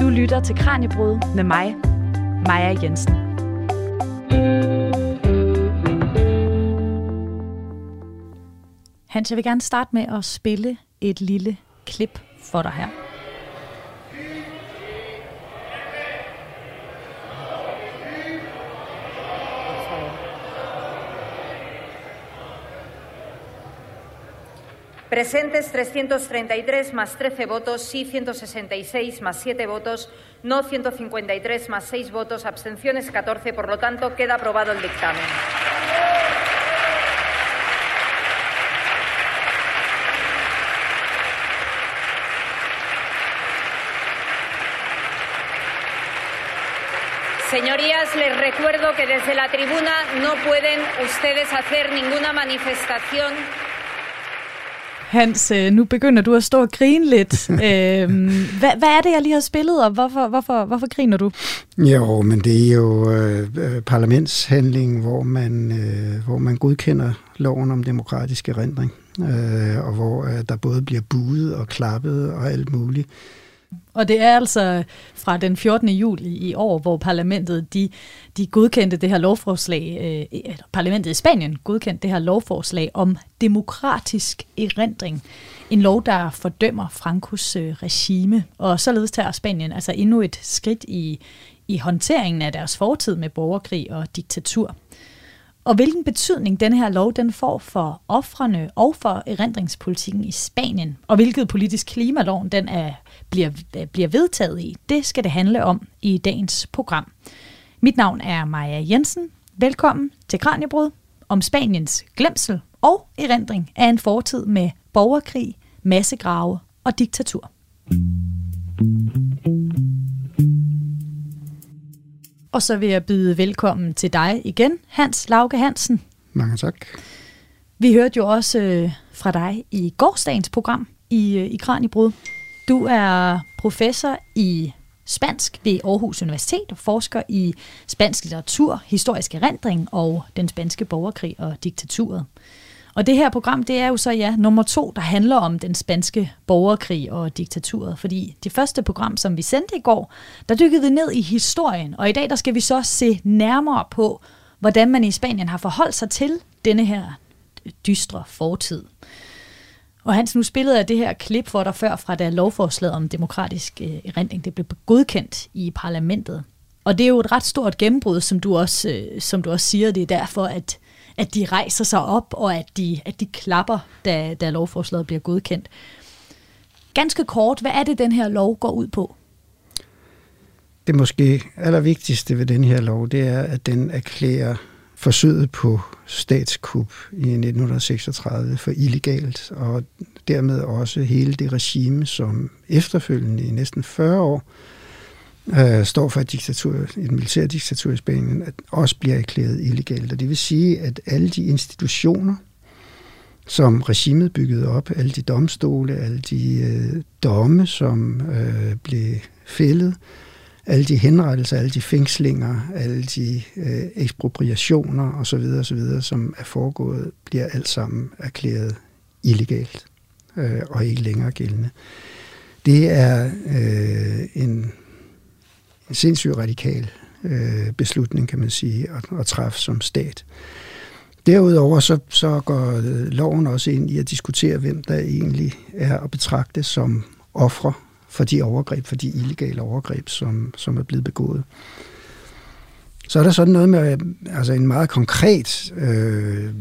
Du lytter til Kranjebrud med mig, Maja Jensen. Hans, jeg vil gerne starte med at spille et lille klip for dig her. Presentes 333 más 13 votos, sí 166 más 7 votos, no 153 más 6 votos, abstenciones 14. Por lo tanto, queda aprobado el dictamen. Señorías, les recuerdo que desde la tribuna no pueden ustedes hacer ninguna manifestación Hans, øh, nu begynder du at stå og grine lidt. øhm, hvad, hvad er det, jeg lige har spillet, og hvorfor, hvorfor, hvorfor griner du? Jo, men det er jo øh, øh, parlamentshandling, hvor man, øh, hvor man godkender loven om demokratisk erindring, øh, og hvor øh, der både bliver buet og klappet og alt muligt. Og det er altså fra den 14. juli i år, hvor parlamentet de, de godkendte det her lovforslag, øh, parlamentet i Spanien godkendte det her lovforslag om demokratisk erindring. En lov, der fordømmer Frankos øh, regime. Og således tager Spanien altså endnu et skridt i, i håndteringen af deres fortid med borgerkrig og diktatur. Og hvilken betydning den her lov den får for offrene og for erindringspolitikken i Spanien, og hvilket politisk klimaloven den er, bliver, øh, bliver vedtaget i, det skal det handle om i dagens program. Mit navn er Maja Jensen. Velkommen til Kranjebrud om Spaniens glemsel og erindring af en fortid med borgerkrig, massegrave og diktatur. Og så vil jeg byde velkommen til dig igen, Hans Lauke Hansen. Mange tak. Vi hørte jo også øh, fra dig i gårsdagens program i, øh, i Kranjebrud. Du er professor i spansk ved Aarhus Universitet og forsker i spansk litteratur, historisk erindring og den spanske borgerkrig og diktaturet. Og det her program, det er jo så ja, nummer to, der handler om den spanske borgerkrig og diktaturet. Fordi det første program, som vi sendte i går, der dykkede vi ned i historien. Og i dag, der skal vi så se nærmere på, hvordan man i Spanien har forholdt sig til denne her dystre fortid. Og Hans, nu spillede jeg det her klip for dig før fra da lovforslaget om demokratisk øh, erindring det blev godkendt i parlamentet. Og det er jo et ret stort gennembrud, som du også, øh, som du også siger. Det er derfor, at at de rejser sig op, og at de, at de klapper, da, da lovforslaget bliver godkendt. Ganske kort, hvad er det, den her lov går ud på? Det måske allervigtigste ved den her lov, det er, at den erklærer forsøget på statskup i 1936 for illegalt, og dermed også hele det regime, som efterfølgende i næsten 40 år øh, står for et diktatur, et militærdiktatur i Spanien, at også bliver erklæret illegalt. Og det vil sige, at alle de institutioner, som regimet byggede op, alle de domstole, alle de øh, domme, som øh, blev fældet, alle de henrettelser, alle de fængslinger, alle de øh, ekspropriationer osv., osv., som er foregået, bliver alt sammen erklæret illegalt øh, og ikke længere gældende. Det er øh, en en sindssygt radikal øh, beslutning, kan man sige, at, at træffe som stat. Derudover så, så går øh, loven også ind i at diskutere, hvem der egentlig er at betragte som ofre for de overgreb, for de illegale overgreb, som, som er blevet begået. Så er der sådan noget med, altså en meget konkret øh,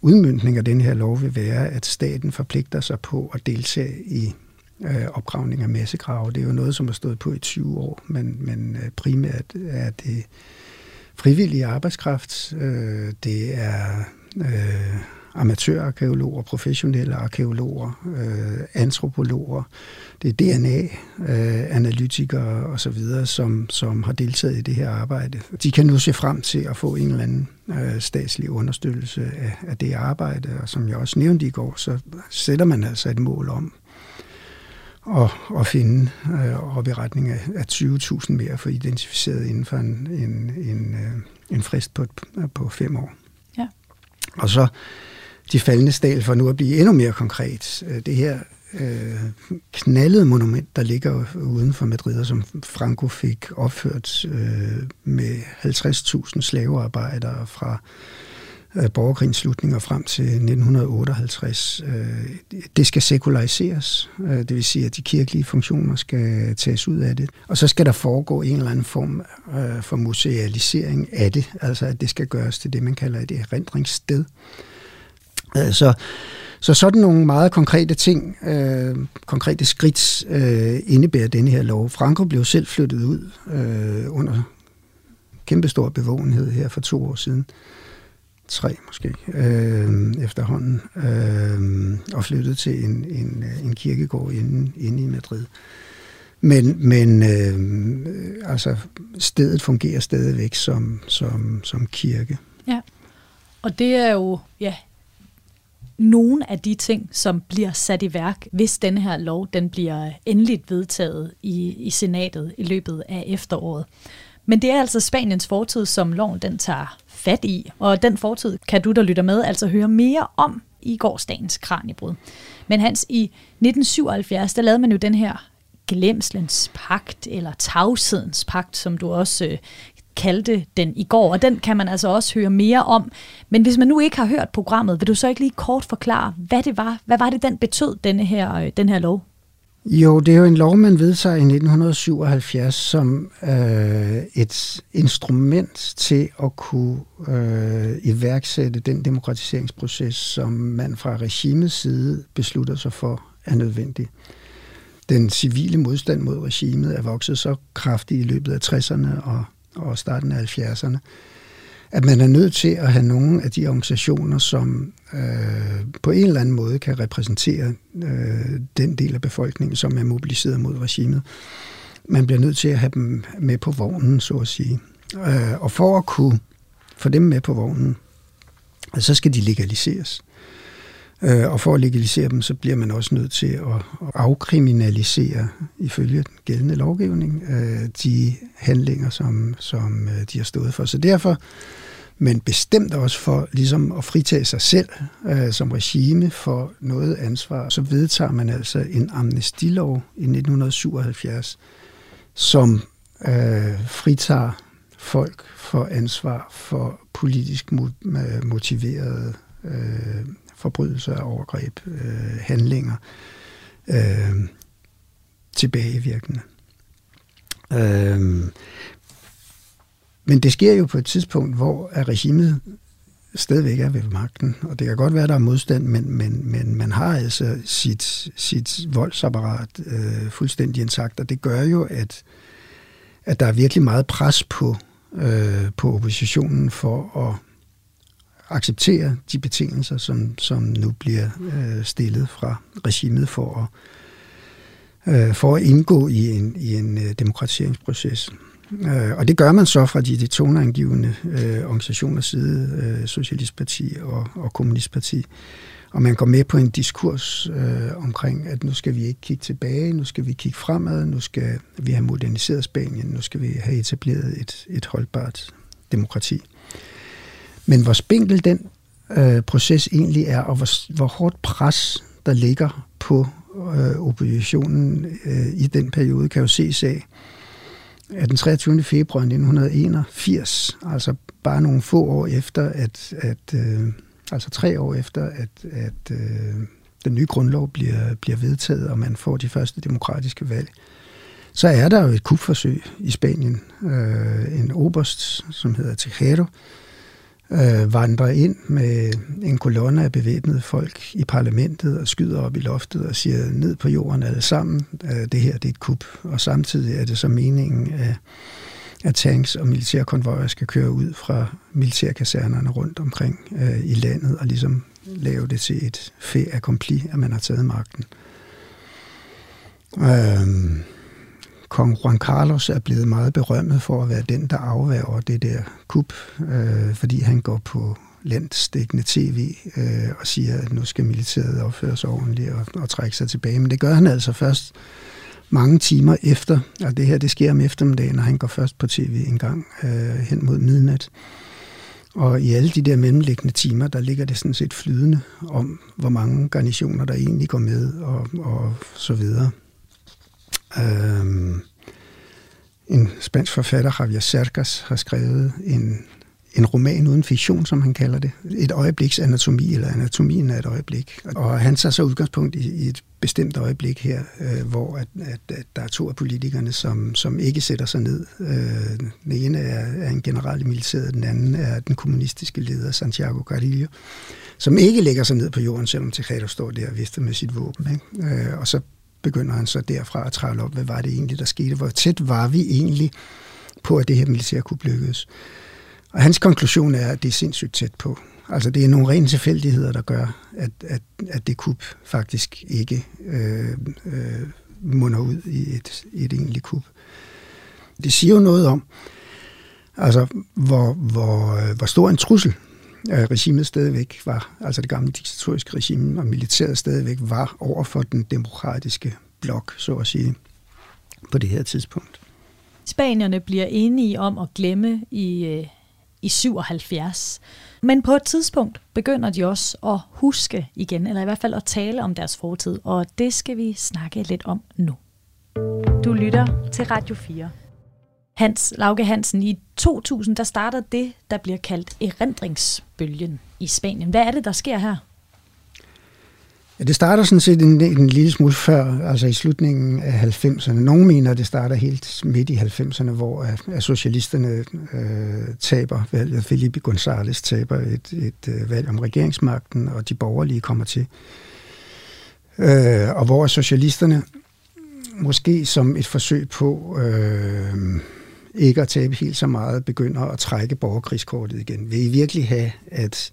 udmyndning af den her lov vil være, at staten forpligter sig på at deltage i øh, opgravning af massegrave. Det er jo noget, som har stået på i 20 år, men, men øh, primært er det frivillige arbejdskraft. Øh, det er øh, amatørarkeologer, professionelle arkeologer, øh, antropologer, det er DNA-analytikere øh, osv., som, som har deltaget i det her arbejde. De kan nu se frem til at få en eller anden øh, statslig understøttelse af, af det arbejde, og som jeg også nævnte i går, så sætter man altså et mål om at, at finde øh, op i retning af, af 20.000 mere for identificeret inden for en, en, en, øh, en frist på, på fem år. Ja. Og så de faldende stal for nu at blive endnu mere konkret. Øh, det her øh, knaldede monument, der ligger uden for Madrid, og som Franco fik opført øh, med 50.000 slavearbejdere fra borgerkrigens slutning og frem til 1958. Øh, det skal sekulariseres, øh, det vil sige, at de kirkelige funktioner skal tages ud af det. Og så skal der foregå en eller anden form øh, for musealisering af det, altså at det skal gøres til det, man kalder et erindringssted. Så så sådan nogle meget konkrete ting, øh, konkrete skridt, øh, indebærer denne her lov. Franco blev selv flyttet ud øh, under kæmpestor bevågenhed her for to år siden. Tre måske, øh, efterhånden. Øh, og flyttet til en, en, øh, en kirkegård inde, inde i Madrid. Men, men øh, altså, stedet fungerer stadigvæk som, som, som kirke. Ja, og det er jo ja, nogle af de ting, som bliver sat i værk, hvis denne her lov den bliver endeligt vedtaget i, i senatet i løbet af efteråret. Men det er altså Spaniens fortid, som loven den tager fat i, og den fortid kan du, der lytter med, altså høre mere om i gårsdagens kranjebrud. Men Hans, i 1977, der lavede man jo den her glemslens pagt, eller tavshedens pagt, som du også øh, kaldte den i går, og den kan man altså også høre mere om. Men hvis man nu ikke har hørt programmet, vil du så ikke lige kort forklare, hvad det var? Hvad var det, den betød, denne her, øh, den her lov? Jo, det er jo en lov, man vedtager i 1977 som øh, et instrument til at kunne øh, iværksætte den demokratiseringsproces, som man fra regimets side beslutter sig for er nødvendig. Den civile modstand mod regimet er vokset så kraftigt i løbet af 60'erne og og starten af 70'erne, at man er nødt til at have nogle af de organisationer, som øh, på en eller anden måde kan repræsentere øh, den del af befolkningen, som er mobiliseret mod regimet. Man bliver nødt til at have dem med på vognen, så at sige. Øh, og for at kunne få dem med på vognen, så skal de legaliseres. Øh, og for at legalisere dem, så bliver man også nødt til at afkriminalisere, ifølge den gældende lovgivning, øh, de handlinger, som, som øh, de har stået for. Så derfor, men bestemt også for ligesom at fritage sig selv øh, som regime for noget ansvar, så vedtager man altså en amnestilov i 1977, som øh, fritager folk for ansvar for politisk øh, motiverede øh, forbrydelser og overgreb, øh, handlinger, øh, tilbagevirkende. Øh, men det sker jo på et tidspunkt, hvor regimet stadigvæk er ved magten, og det kan godt være, der er modstand, men, men, men man har altså sit, sit voldsapparat øh, fuldstændig intakt, og det gør jo, at, at der er virkelig meget pres på, øh, på oppositionen for at acceptere de betingelser, som, som nu bliver øh, stillet fra regimet for at, øh, for at indgå i en, i en øh, demokratiseringsproces. Øh, og det gør man så fra de, de toneangivende øh, organisationers side, øh, Socialistparti og, og Kommunistparti. Og man går med på en diskurs øh, omkring, at nu skal vi ikke kigge tilbage, nu skal vi kigge fremad, nu skal vi have moderniseret Spanien, nu skal vi have etableret et, et holdbart demokrati. Men hvor spinkel den øh, proces egentlig er, og hvor, hvor hårdt pres der ligger på øh, oppositionen øh, i den periode, kan jo ses af, af den 23. februar 1981, altså bare nogle få år efter, at, at øh, altså tre år efter, at, at øh, den nye grundlov bliver, bliver vedtaget, og man får de første demokratiske valg, så er der jo et kupforsøg i Spanien. Øh, en oberst, som hedder Tejero, øh, vandrer ind med en kolonne af bevæbnede folk i parlamentet og skyder op i loftet og siger ned på jorden alle sammen, øh, det her det er et kup. Og samtidig er det så meningen, at, at tanks og militærkonvojer skal køre ud fra militærkasernerne rundt omkring øh, i landet og ligesom lave det til et fait accompli, at man har taget magten. Øh, kong Juan Carlos er blevet meget berømmet for at være den, der afværger det der kup, øh, fordi han går på landstækkende tv øh, og siger, at nu skal militæret opføre sig ordentligt og, og trække sig tilbage. Men det gør han altså først mange timer efter, og det her det sker om eftermiddagen, og han går først på tv en gang øh, hen mod midnat. Og i alle de der mellemliggende timer, der ligger det sådan set flydende om, hvor mange garnitioner, der egentlig går med, og, og så videre. Øhm, en spansk forfatter, Javier Cercas, har skrevet en, en roman uden fiktion, som han kalder det. Et øjebliks anatomi, eller anatomien af et øjeblik. Og han tager så udgangspunkt i, i et bestemt øjeblik her, øh, hvor at, at, at der er to af politikerne, som, som ikke sætter sig ned. Øh, den ene er, er en general i militæret, den anden er den kommunistiske leder, Santiago Carrillo, som ikke lægger sig ned på jorden, selvom Tejado står der og vifter med sit våben. Ikke? Øh, og så begynder han så derfra at trælle op, hvad var det egentlig, der skete? Hvor tæt var vi egentlig på, at det her militærkup lykkedes? Og hans konklusion er, at det er sindssygt tæt på. Altså det er nogle rene tilfældigheder, der gør, at, at, at det kub faktisk ikke øh, øh, munder ud i et, et egentligt kub. Det siger jo noget om, altså hvor, hvor, øh, hvor stor en trussel Øh, regimet stadigvæk var, altså det gamle diktatoriske regime og militæret stadigvæk var over for den demokratiske blok, så at sige, på det her tidspunkt. Spanierne bliver enige om at glemme i, øh, i 77. Men på et tidspunkt begynder de også at huske igen, eller i hvert fald at tale om deres fortid, og det skal vi snakke lidt om nu. Du lytter til Radio 4. Hans Lauke Hansen, i 2000 der starter det, der bliver kaldt erindringsbølgen i Spanien. Hvad er det, der sker her? Ja, det starter sådan set en, en lille smule før, altså i slutningen af 90'erne. Nogle mener, at det starter helt midt i 90'erne, hvor at, at socialisterne øh, taber valget. Felipe González taber et, et øh, valg om regeringsmagten, og de borgerlige kommer til. Øh, og hvor socialisterne måske som et forsøg på øh, ikke at tabe helt så meget, begynder at trække borgerkrigskortet igen. Vil I virkelig have, at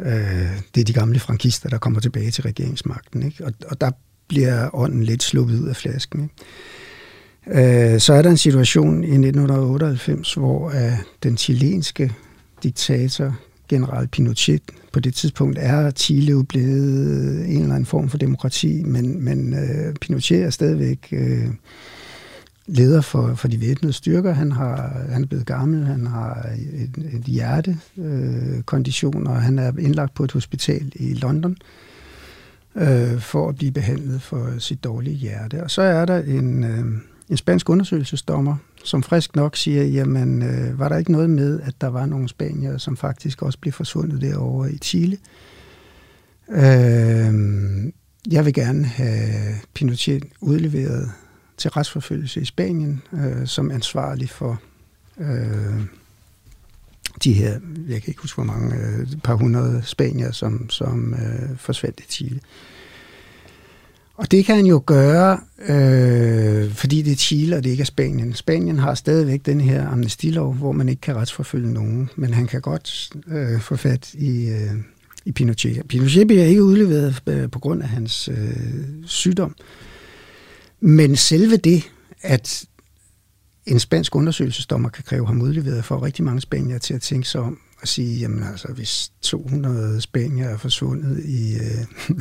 Øh, det er de gamle frankister, der kommer tilbage til regeringsmagten. Ikke? Og, og der bliver ånden lidt sluppet ud af flasken. Ikke? Øh, så er der en situation i 1998, hvor uh, den chilenske diktator, general Pinochet, på det tidspunkt er Chile jo blevet en eller anden form for demokrati, men, men uh, Pinochet er stadigvæk uh, leder for, for de væbnede styrker. Han, har, han er blevet gammel, han har et, et hjertekondition, øh, og han er indlagt på et hospital i London øh, for at blive behandlet for sit dårlige hjerte. Og så er der en, øh, en spansk undersøgelsesdommer, som frisk nok siger, jamen øh, var der ikke noget med, at der var nogle spanier, som faktisk også blev forsvundet derovre i Chile. Øh, jeg vil gerne have Pinochet udleveret til retsforfølgelse i Spanien øh, som ansvarlig for øh, de her, jeg kan ikke huske hvor mange, øh, par hundrede spanier, som, som øh, forsvandt i Chile. Og det kan han jo gøre, øh, fordi det er Chile, og det ikke er Spanien. Spanien har stadigvæk den her amnestilov, hvor man ikke kan retsforfølge nogen, men han kan godt øh, få fat i, øh, i Pinochet. Pinochet bliver ikke udleveret øh, på grund af hans øh, sygdom, øh, men selve det, at en spansk undersøgelsesdommer kan kræve ham udleveret for rigtig mange spanier til at tænke sig om og sige, jamen altså, hvis 200 spanier er forsvundet i, øh,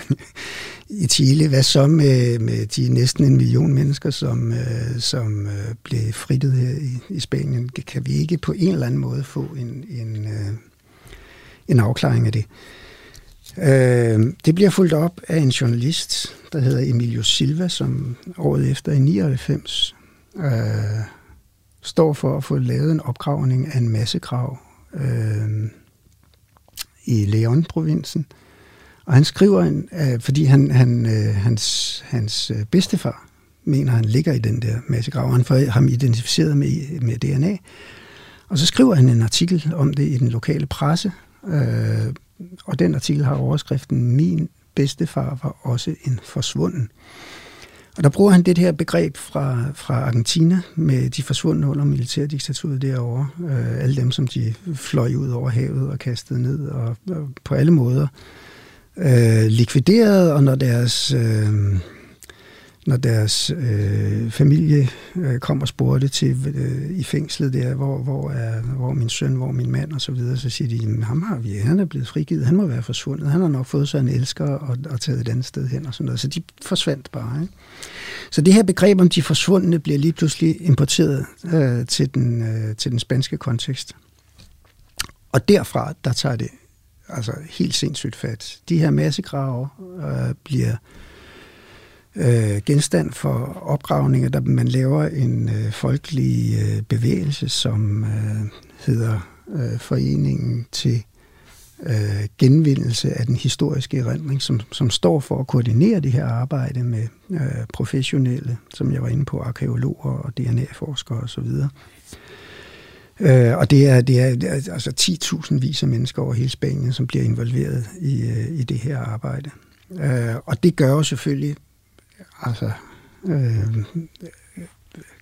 i Chile, hvad så med, med de næsten en million mennesker, som, øh, som øh, blev frittet her i, i Spanien? Kan vi ikke på en eller anden måde få en, en, øh, en afklaring af det? Øh, Øh, det bliver fulgt op af en journalist, der hedder Emilio Silva, som året efter i 99 øh, står for at få lavet en opgravning af en masse grav øh, i Leon-provinsen. Og han skriver, en, øh, fordi han, han, øh, hans, hans øh, bedstefar mener, han ligger i den der massegrav. Han får ham identificeret med, med DNA. Og så skriver han en artikel om det i den lokale presse, øh, og den artikel har overskriften Min bedstefar var også en forsvunden. Og der bruger han det her begreb fra, fra Argentina med de forsvundne under militærdiktaturet derovre. Øh, alle dem, som de fløj ud over havet og kastede ned og, og på alle måder øh, likvideret, og når deres øh, når deres øh, familie øh, kom og spurgte til øh, i fængslet der, hvor, hvor, er, hvor min søn, hvor min mand og så videre, så siger de, ham har vi, han er blevet frigivet, han må være forsvundet, han har nok fået sig en elsker og, og taget et andet sted hen og sådan noget. Så de forsvandt bare. Ikke? Så det her begreb om de forsvundne bliver lige pludselig importeret øh, til, den, øh, til den spanske kontekst. Og derfra, der tager det altså helt sindssygt fat. De her massegrave øh, bliver øh, genstand for opgravninger, der man laver en øh, folkelig øh, bevægelse, som øh, hedder øh, Foreningen til øh, genvindelse af den historiske erindring, som, som står for at koordinere det her arbejde med øh, professionelle, som jeg var inde på, arkeologer og DNA-forskere osv. Øh, og det er, det er, det er altså 10.000 vis af mennesker over hele Spanien, som bliver involveret i, øh, i det her arbejde. Øh, og det gør jo selvfølgelig altså, øh,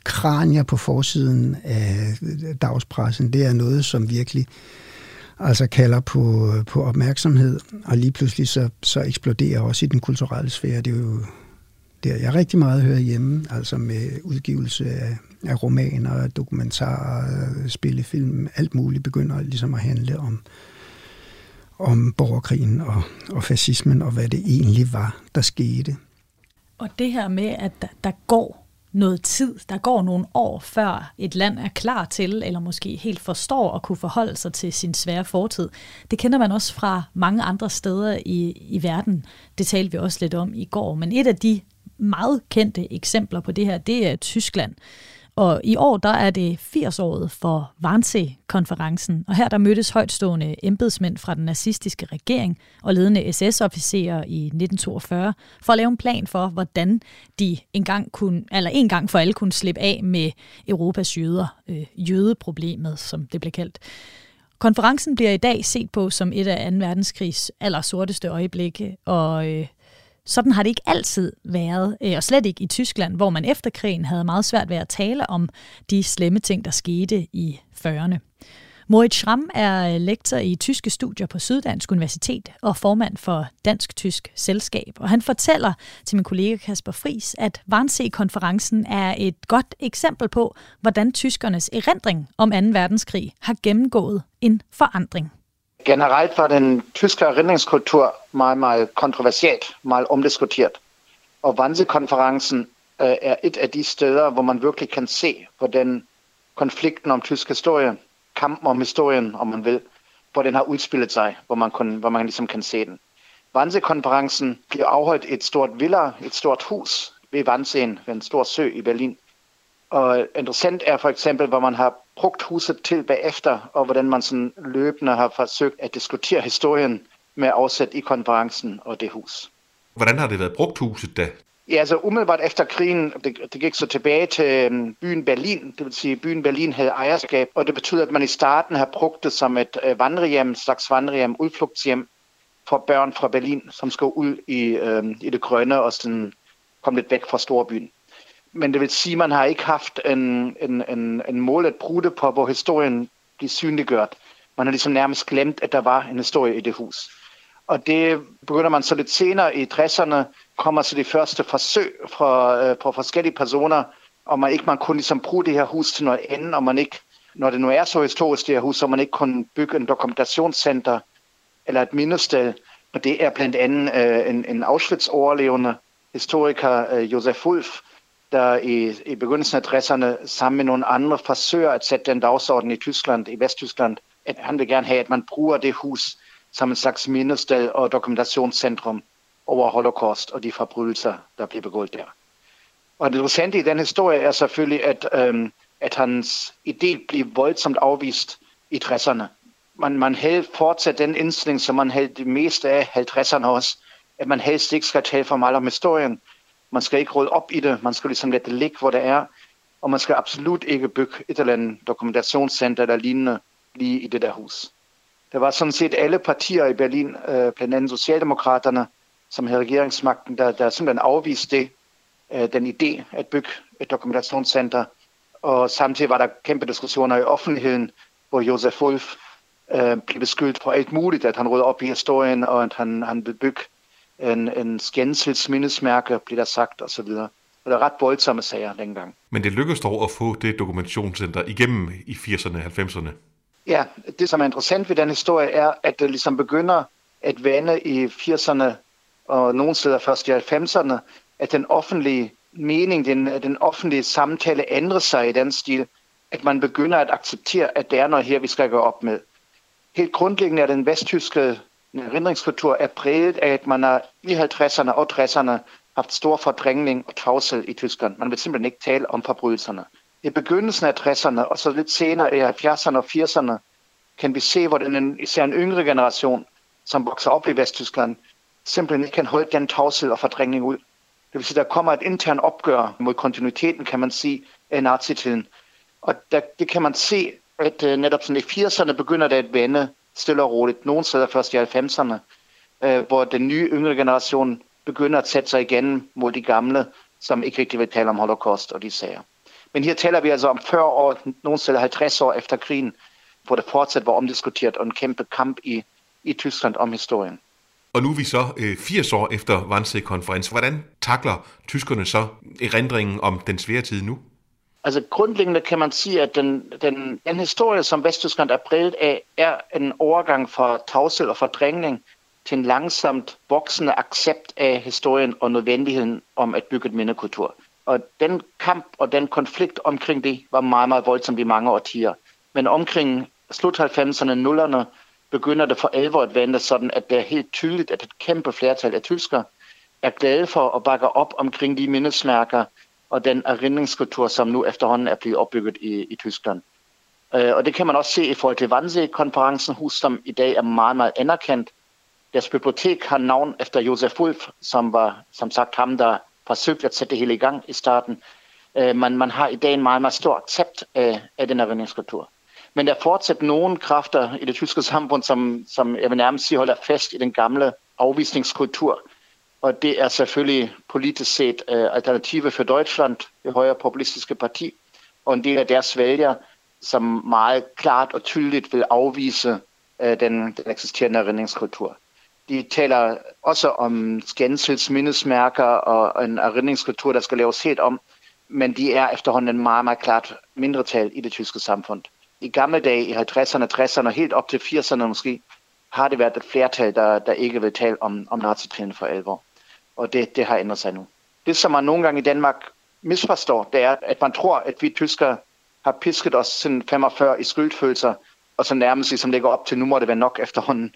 kranier på forsiden af dagspressen, det er noget, som virkelig altså kalder på, på opmærksomhed, og lige pludselig så, så eksploderer også i den kulturelle sfære. Det er jo der, jeg rigtig meget hører hjemme, altså med udgivelse af, af romaner, dokumentarer, spillefilm, alt muligt begynder ligesom at handle om, om borgerkrigen og, og fascismen, og hvad det egentlig var, der skete. Og det her med, at der, der går noget tid, der går nogle år, før et land er klar til, eller måske helt forstår at kunne forholde sig til sin svære fortid. Det kender man også fra mange andre steder i, i verden. Det talte vi også lidt om i går. Men et af de meget kendte eksempler på det her, det er Tyskland. Og i år der er det 80-året for Wannsee-konferencen, og her der mødtes højtstående embedsmænd fra den nazistiske regering og ledende SS-officerer i 1942 for at lave en plan for, hvordan de engang kunne, eller en gang for alle kunne slippe af med Europas jøder, øh, jødeproblemet, som det blev kaldt. Konferencen bliver i dag set på som et af 2. verdenskrigs aller sorteste øjeblikke, og øh, sådan har det ikke altid været, øh, og slet ikke i Tyskland, hvor man efter krigen havde meget svært ved at tale om de slemme ting, der skete i 40'erne. Moritz Schramm er øh, lektor i tyske studier på Syddansk Universitet og formand for Dansk-Tysk Selskab. Og han fortæller til min kollega Kasper Fris, at Wannsee-konferencen er et godt eksempel på, hvordan tyskernes erindring om 2. verdenskrig har gennemgået en forandring. Generelt var den tyske erindringskultur meget, meget kontroversielt, meget omdiskuteret. Og Wannsee-konferencen øh, er et af de steder, hvor man virkelig kan se, hvordan konflikten om tysk historie, kampen om historien, om man vil, hvor den har udspillet sig, hvor man, kun, hvor man ligesom kan se den. Wannsee-konferencen blev afholdt i et stort villa, et stort hus ved Wannsee, ved en stor sø i Berlin. Og interessant er for eksempel, hvor man har brugt huset til bagefter, og hvordan man sådan løbende har forsøgt at diskutere historien med afsæt i konferencen og det hus. Hvordan har det været brugt huset da? Ja, altså umiddelbart efter krigen, det, det gik så tilbage til øhm, byen Berlin, det vil sige, at byen Berlin havde ejerskab, og det betyder, at man i starten har brugt det som et øh, vandrehjem, slags vandrehjem, udflugtshjem for børn fra Berlin, som skal ud i, øh, i det grønne og sådan komme lidt væk fra storbyen men det vil sige, at man har ikke haft en, en, en, en mål at bruge det på, hvor historien bliver synliggjort. Man har ligesom nærmest glemt, at der var en historie i det hus. Og det begynder man så lidt senere i 60'erne, kommer så de første forsøg fra, øh, på forskellige personer, og man ikke man kunne ligesom bruge det her hus til noget andet, og man ikke, når det nu er så historisk det her hus, så man ikke kunne bygge en dokumentationscenter eller et mindested. Og det er blandt andet øh, en, en Auschwitz-overlevende historiker, øh, Josef Wolf, der i, i begyndelsen af 60'erne sammen med nogle andre forsøger at sætte den dagsorden i Tyskland, i Vesttyskland, at han vil gerne have, at man bruger det hus som en slags mindested og dokumentationscentrum over holocaust og de forbrydelser, der blev begået der. Og det interessante i den historie er selvfølgelig, at, øhm, at hans idé blev voldsomt afvist i 60'erne. Man, man havde fortsat den indstilling, som man havde det meste af 50'erne også, at man helst ikke skal tale for meget om historien, man skal ikke råde op i det, man skal ligesom lade det ligge, hvor det er, og man skal absolut ikke bygge et eller andet dokumentationscenter eller lignende lige i det der hus. Der var sådan set alle partier i Berlin, øh, blandt andet Socialdemokraterne, som havde regeringsmagten, der, der simpelthen afviste det, øh, den idé at bygge et dokumentationscenter. Og samtidig var der kæmpe diskussioner i offentligheden, hvor Josef Wolf øh, blev beskyldt for alt muligt, at han rådede op i historien, og at han, han ville bygge en, en skændselsmindesmærke, bliver der sagt osv. Og der er ret voldsomme sager dengang. Men det lykkedes dog at få det dokumentationscenter igennem i 80'erne og 90'erne. Ja, det som er interessant ved den historie er, at det ligesom begynder at vende i 80'erne og nogle steder først i 90'erne, at den offentlige mening, den, den offentlige samtale ændrer sig i den stil, at man begynder at acceptere, at det er noget her, vi skal gøre op med. Helt grundlæggende er den vesttyske en erindringskultur er præget äh, af, at man er i 50'erne og 60'erne haft stor fordrængning og tavshed i Tyskland. Man vil simpelthen ikke tale om forbrydelserne. I begyndelsen af 60'erne og så lidt senere äh, i 70'erne og 80'erne kan vi se, hvordan en, især en yngre generation, som vokser op i Vesttyskland, simpelthen ikke kan holde den tavshed og fordrængning ud. Det vil sige, der kommer et intern opgør mod kontinuiteten, kan man sige, af nazitiden. Og der, det kan man se, at uh, netop sådan i 80'erne begynder det at vende stille og roligt. Nogle steder først i 90'erne, øh, hvor den nye yngre generation begynder at sætte sig igen mod de gamle, som ikke rigtig vil tale om holocaust og de sager. Men her taler vi altså om 40 år, nogle steder 50 år efter krigen, hvor det fortsat var omdiskuteret og en kæmpe kamp i, i Tyskland om historien. Og nu er vi så øh, 80 år efter Wannsee-konferencen. Hvordan takler tyskerne så erindringen om den svære tid nu? Altså grundlæggende kan man sige, at den, den, den historie, som Vesttyskland er præget af, er en overgang fra tavshed og fordrængning til en langsomt voksende accept af historien og nødvendigheden om at bygge et mindekultur. Og den kamp og den konflikt omkring det var meget, meget voldsomt i mange årtier. Men omkring slut 90'erne, 0'erne, begynder det for alvor at vende sådan, at det er helt tydeligt, at et kæmpe flertal af tyskere er glade for at bakke op omkring de mindesmærker og den erindringskultur, som nu efterhånden er blevet opbygget i, i Tyskland. Øh, og det kan man også se i forhold til Wannsee-konferencen, hus, som i dag er meget, meget anerkendt. Deres bibliotek har navn efter Josef Wolf, som var som sagt ham, der forsøgte at sætte det hele i gang i starten. Øh, man, man har i dag en meget, meget stor accept af, af den erindringskultur. Men der er fortsat nogle kræfter i det tyske samfund, som, som jeg vil nærmest sige holder fast i den gamle afvisningskultur. Og det er selvfølgelig politisk set uh, Alternative for Deutschland, det højre populistiske parti, og en del af deres vælgere, som meget klart og tydeligt vil afvise uh, den, den eksisterende redningskultur. De taler også om skændsels, mindesmærker og en erindringskultur, der skal laves helt om, men de er efterhånden en meget, meget klart mindretal i det tyske samfund i gamle dage, i 50'erne, 60'erne, og helt op til 80'erne måske, har det været et flertal, der, der ikke vil tale om, om nazitrinen for alvor. Og det, det har ændret sig nu. Det, som man nogle gange i Danmark misforstår, det er, at man tror, at vi tyskere har pisket os siden 45 i skyldfølelser, og så nærmest ligesom lægger op til, nu må det være nok efterhånden.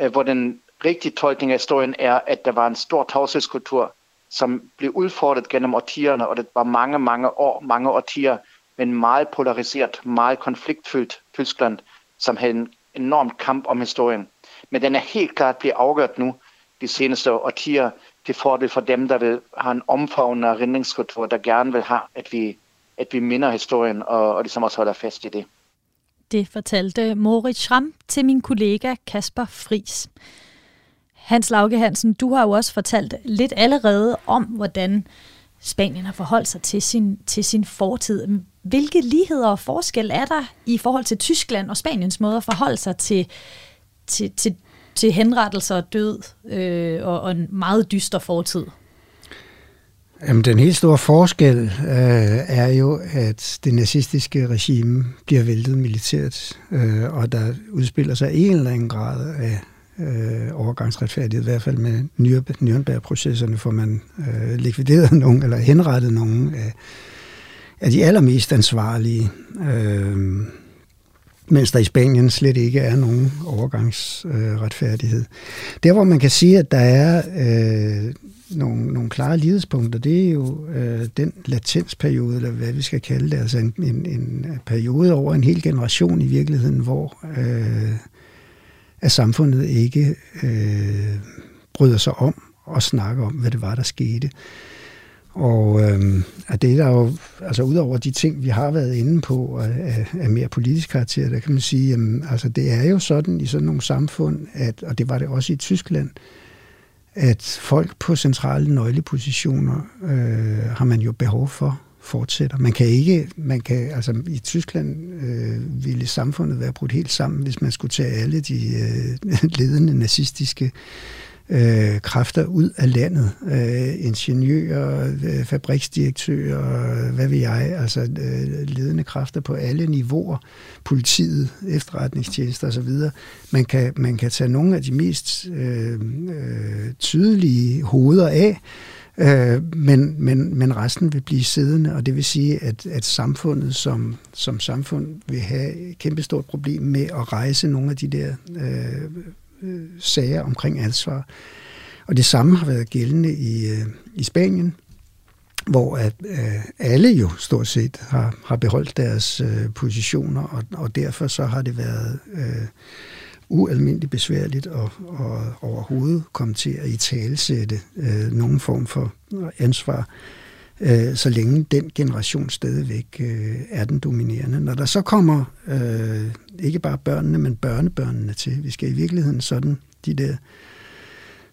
Øh, hvor den rigtige tolkning af historien er, at der var en stor tavshedskultur, som blev udfordret gennem årtierne, og det var mange, mange år, mange årtier, men meget polariseret, meget konfliktfyldt Tyskland, som havde en enorm kamp om historien. Men den er helt klart blevet afgjort nu de seneste årtier til fordel for dem, der vil have en omfavnende erindringskultur, der gerne vil have, at vi, at vi minder historien og, og ligesom også holder fast i det. Det fortalte Moritz Schramm til min kollega Kasper Fris. Hans Lauke Hansen, du har jo også fortalt lidt allerede om, hvordan Spanien har forholdt sig til sin, til sin fortid. Hvilke ligheder og forskel er der i forhold til Tyskland og Spaniens måde at forholde sig til, til, til, til henrettelser og død øh, og, og en meget dyster fortid? Jamen, den helt store forskel øh, er jo, at det nazistiske regime bliver væltet militært, øh, og der udspiller sig en eller anden grad af øh, overgangsretfærdighed, i hvert fald med Nürnberg-processerne, for man øh, likvideret nogen, eller henrettet nogen af, af de allermest ansvarlige, øh, mens der i Spanien slet ikke er nogen overgangsretfærdighed. Øh, Der, hvor man kan sige, at der er øh, nogle, nogle klare lidespunkter, det er jo øh, den latensperiode, eller hvad vi skal kalde det, altså en, en, en periode over en hel generation i virkeligheden, hvor øh, at samfundet ikke øh, bryder sig om og snakke om, hvad det var, der skete. Og øh, at det er der jo, altså udover de ting, vi har været inde på af, øh, af mere politisk karakter, der kan man sige, jamen, altså det er jo sådan i sådan nogle samfund, at, og det var det også i Tyskland, at folk på centrale nøglepositioner øh, har man jo behov for fortsætter. Man kan ikke, man kan, altså i Tyskland øh, ville samfundet være brudt helt sammen, hvis man skulle tage alle de øh, ledende nazistiske øh, kræfter ud af landet. Øh, ingeniører, øh, fabriksdirektører, hvad ved jeg, altså øh, ledende kræfter på alle niveauer, politiet, efterretningstjenester osv. Man kan, man kan tage nogle af de mest øh, øh, tydelige hoveder af, Øh, men, men, men resten vil blive siddende, og det vil sige, at, at samfundet som, som samfund vil have et kæmpestort problem med at rejse nogle af de der øh, øh, sager omkring ansvar. Og det samme har været gældende i, øh, i Spanien, hvor at øh, alle jo stort set har, har beholdt deres øh, positioner, og, og derfor så har det været øh, ualmindeligt besværligt at, at overhovedet komme til at i øh, nogen form for ansvar, øh, Øh, så længe den generation stadigvæk øh, er den dominerende. Når der så kommer øh, ikke bare børnene, men børnebørnene til, vi skal i virkeligheden sådan de der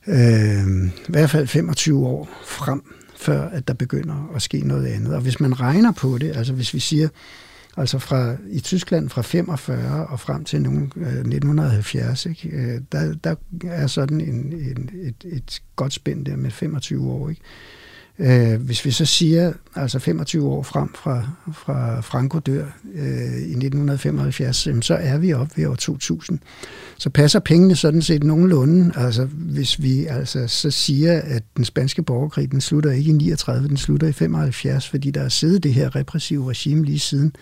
øh, i hvert fald 25 år frem, før at der begynder at ske noget andet. Og hvis man regner på det, altså hvis vi siger, altså fra i Tyskland fra 45 og frem til nogen, øh, 1970, ikke, øh, der, der er sådan en, en, et, et godt spænd der med 25 år. Ikke? Øh, Øh, hvis vi så siger, altså 25 år frem fra, fra Franco dør øh, i 1975, så er vi op ved år 2000. Så passer pengene sådan set nogenlunde. Altså hvis vi altså så siger, at den spanske borgerkrig, den slutter ikke i 39, den slutter i 75, fordi der er siddet det her repressive regime lige siden.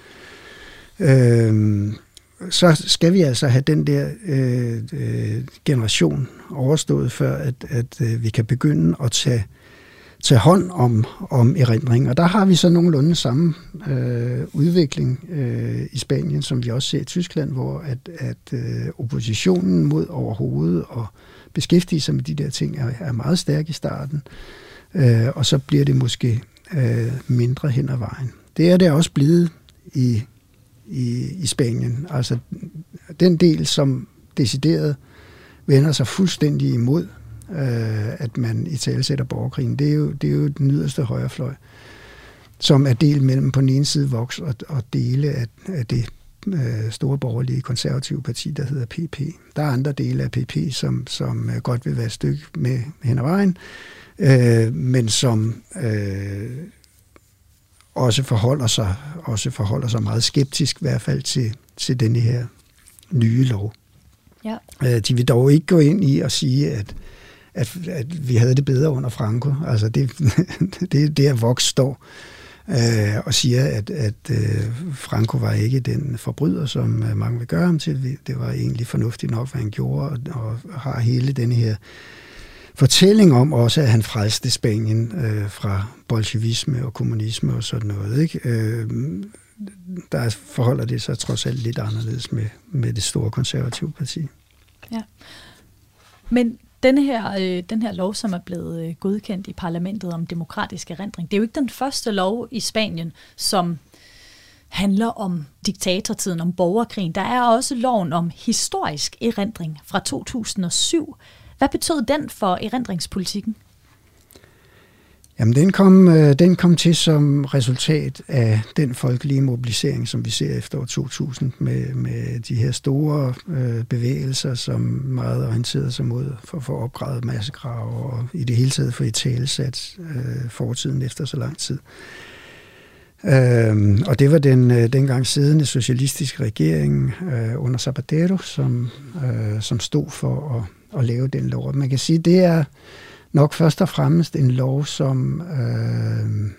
Øh, så skal vi altså have den der øh, øh, generation overstået, før at, at øh, vi kan begynde at tage tage hånd om, om erindring. Og der har vi så nogenlunde samme øh, udvikling øh, i Spanien, som vi også ser i Tyskland, hvor at, at øh, oppositionen mod overhovedet og beskæftige sig med de der ting er, er meget stærk i starten, øh, og så bliver det måske øh, mindre hen ad vejen. Det er det også blevet i, i, i Spanien. Altså den del, som decideret vender sig fuldstændig imod øh, at man i tale sætter borgerkrigen. Det er, jo, det er jo den yderste højrefløj, som er delt mellem på den ene side Vox og, og dele af, af det øh, store borgerlige konservative parti, der hedder PP. Der er andre dele af PP, som, som øh, godt vil være et stykke med hen ad vejen, øh, men som øh, også forholder sig også forholder sig meget skeptisk i hvert fald til, til denne her nye lov. Ja. Øh, de vil dog ikke gå ind i og sige, at at, at vi havde det bedre under Franco. Altså det, det er der Vox står øh, og siger, at, at øh, Franco var ikke den forbryder, som øh, mange vil gøre ham til. Det var egentlig fornuftigt nok, hvad han gjorde, og, og har hele den her fortælling om også, at han frelste Spanien øh, fra bolsjevisme og kommunisme og sådan noget. Ikke? Øh, der forholder det sig trods alt lidt anderledes med, med det store konservative parti. Ja. Men denne her, øh, den her lov, som er blevet øh, godkendt i parlamentet om demokratisk erindring, det er jo ikke den første lov i Spanien, som handler om diktatortiden, om borgerkrigen. Der er også loven om historisk erindring fra 2007. Hvad betød den for erindringspolitikken? Jamen, den kom, øh, den kom til som resultat af den folkelige mobilisering, som vi ser efter år 2000, med, med de her store øh, bevægelser, som meget orienterede sig mod for at få opgravet massegrave og i det hele taget få i talesat øh, fortiden efter så lang tid. Øh, og det var den øh, dengang siddende socialistiske regering øh, under Zapatero, som, øh, som stod for at, at lave den lov. Man kan sige, det er nok først og fremmest en lov, som øh,